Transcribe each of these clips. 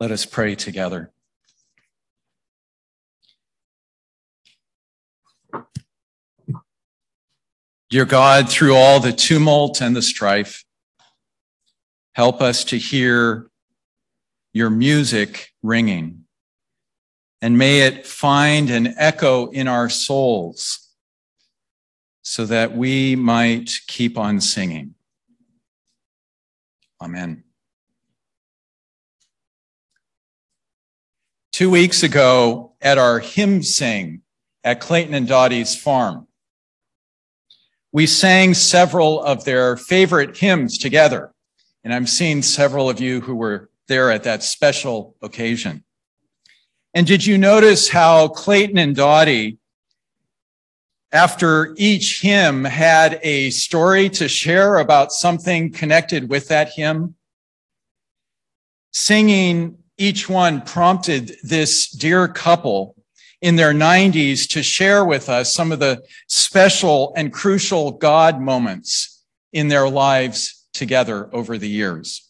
Let us pray together. Dear God, through all the tumult and the strife, help us to hear your music ringing, and may it find an echo in our souls so that we might keep on singing. Amen. Two weeks ago at our hymn sing at Clayton and Dottie's farm, we sang several of their favorite hymns together. And I'm seeing several of you who were there at that special occasion. And did you notice how Clayton and Dottie, after each hymn, had a story to share about something connected with that hymn? Singing each one prompted this dear couple in their 90s to share with us some of the special and crucial God moments in their lives together over the years.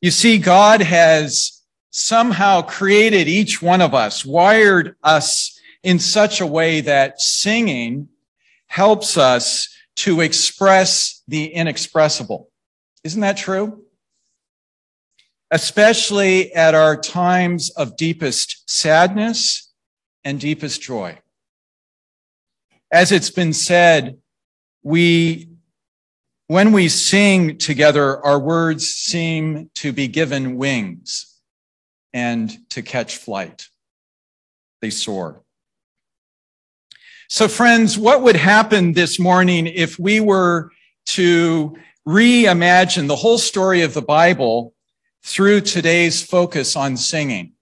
You see, God has somehow created each one of us, wired us in such a way that singing helps us to express the inexpressible. Isn't that true? Especially at our times of deepest sadness and deepest joy. As it's been said, we, when we sing together, our words seem to be given wings and to catch flight. They soar. So, friends, what would happen this morning if we were to reimagine the whole story of the Bible through today's focus on singing.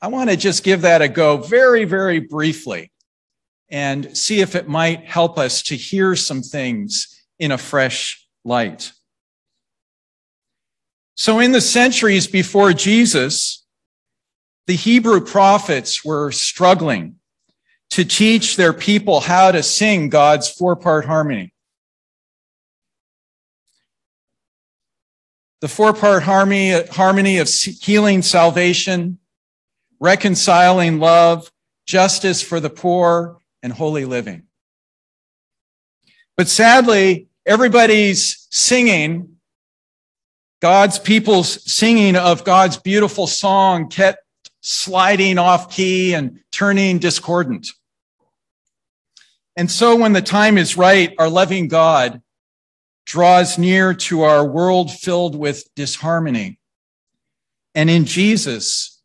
I want to just give that a go very, very briefly and see if it might help us to hear some things in a fresh light. So, in the centuries before Jesus, the Hebrew prophets were struggling to teach their people how to sing God's four part harmony. The four part harmony, harmony of healing salvation, reconciling love, justice for the poor, and holy living. But sadly, everybody's singing, God's people's singing of God's beautiful song kept sliding off key and turning discordant. And so when the time is right, our loving God draws near to our world filled with disharmony. And in Jesus,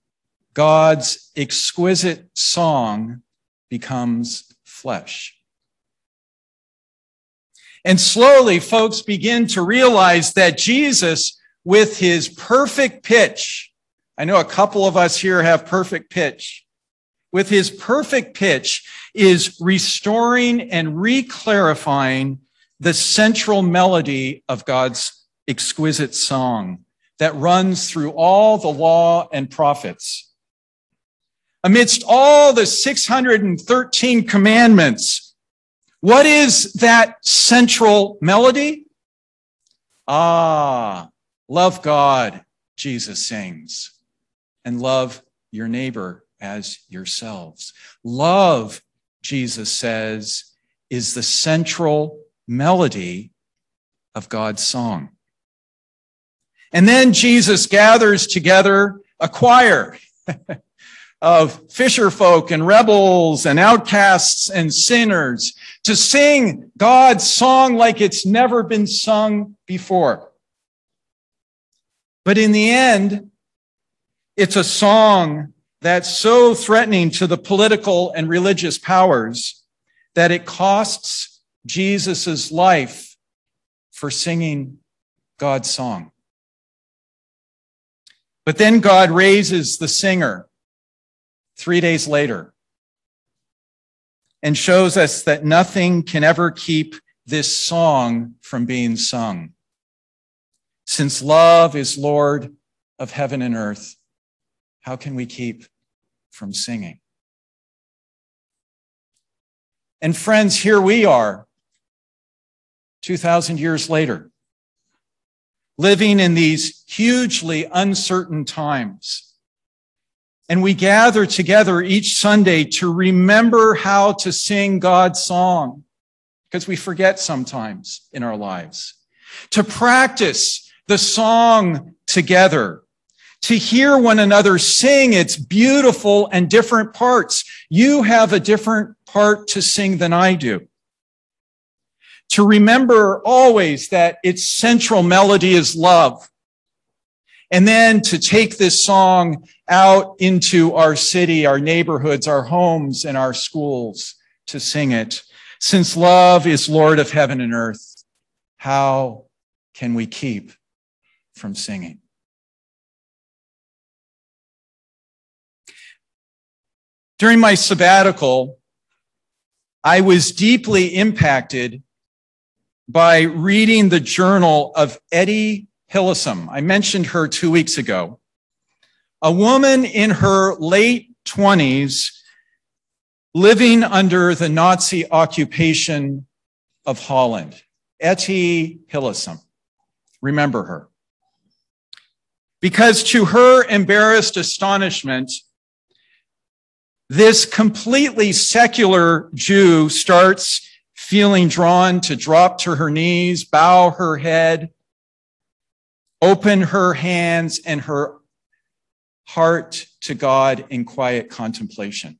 God's exquisite song becomes flesh. And slowly, folks begin to realize that Jesus, with his perfect pitch, I know a couple of us here have perfect pitch, with his perfect pitch, is restoring and reclarifying the central melody of God's exquisite song that runs through all the law and prophets. Amidst all the 613 commandments, what is that central melody? Ah, love God, Jesus sings, and love your neighbor as yourselves. Love, Jesus says, is the central melody of God's song. And then Jesus gathers together a choir of fisher folk and rebels and outcasts and sinners to sing God's song like it's never been sung before. But in the end, it's a song that's so threatening to the political and religious powers that it costs Jesus' life for singing God's song. But then God raises the singer three days later and shows us that nothing can ever keep this song from being sung. Since love is Lord of heaven and earth, how can we keep from singing? And friends, here we are 2,000 years later, living in these hugely uncertain times. And we gather together each Sunday to remember how to sing God's song because we forget sometimes in our lives, to practice the song together, to hear one another sing its beautiful and different parts. You have a different part to sing than I do. To remember always that its central melody is love. And then to take this song out into our city, our neighborhoods, our homes, and our schools to sing it. Since love is Lord of heaven and earth, how can we keep from singing? During my sabbatical, I was deeply impacted by reading the journal of Etty Hillesum. I mentioned her two weeks ago. A woman in her late 20s living under the Nazi occupation of Holland. Etty Hillesum. Remember her. Because to her embarrassed astonishment, this completely secular Jew starts feeling drawn to drop to her knees, bow her head, open her hands and her heart to God in quiet contemplation.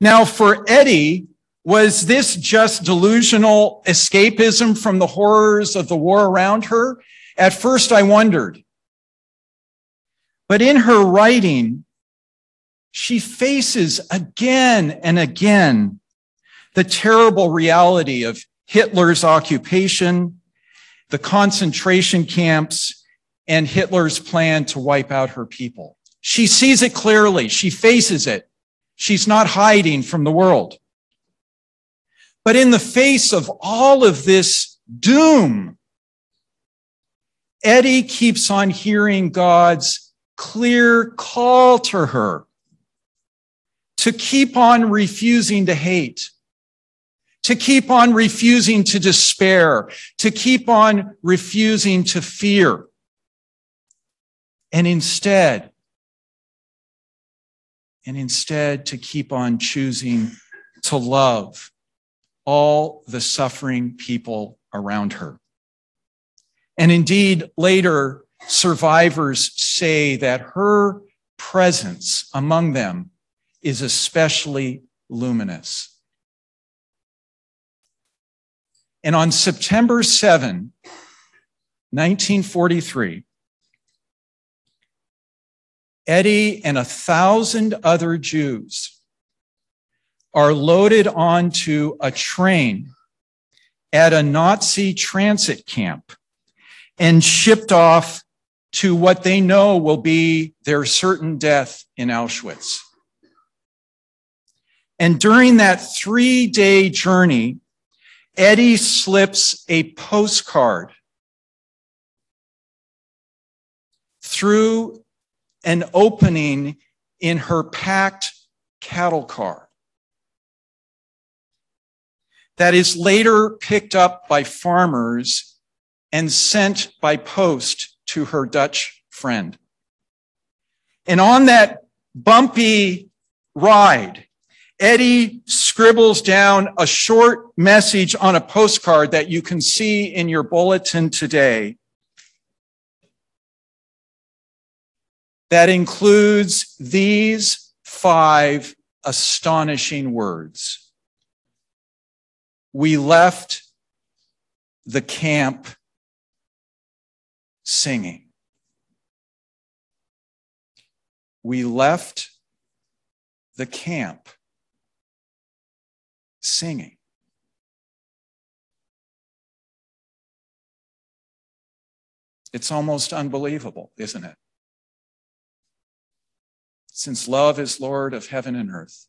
Now, for Etty, was this just delusional escapism from the horrors of the war around her? At first, I wondered. But in her writing, she faces again and again the terrible reality of Hitler's occupation, the concentration camps, and Hitler's plan to wipe out her people. She sees it clearly. She faces it. She's not hiding from the world. But in the face of all of this doom, Etty keeps on hearing God's clear call to her to keep on refusing to hate, to keep on refusing to despair, to keep on refusing to fear. And instead, and instead to keep on choosing to love all the suffering people around her. And indeed, later, survivors say that her presence among them is especially luminous. And on September 7, 1943, Etty and a thousand other Jews are loaded onto a train at a Nazi transit camp and shipped off to what they know will be their certain death in Auschwitz. And during that three day journey, Etty slips a postcard through an opening in her packed cattle car that is later picked up by farmers and sent by post to her Dutch friend. And on that bumpy ride, Etty scribbles down a short message on a postcard that you can see in your bulletin today that includes these five astonishing words. We left the camp singing. We left the camp singing. It's almost unbelievable, isn't it? since love is Lord of heaven and earth.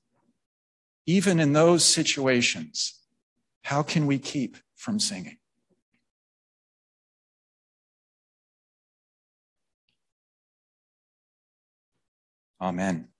Even in those situations, how can we keep from singing? Amen.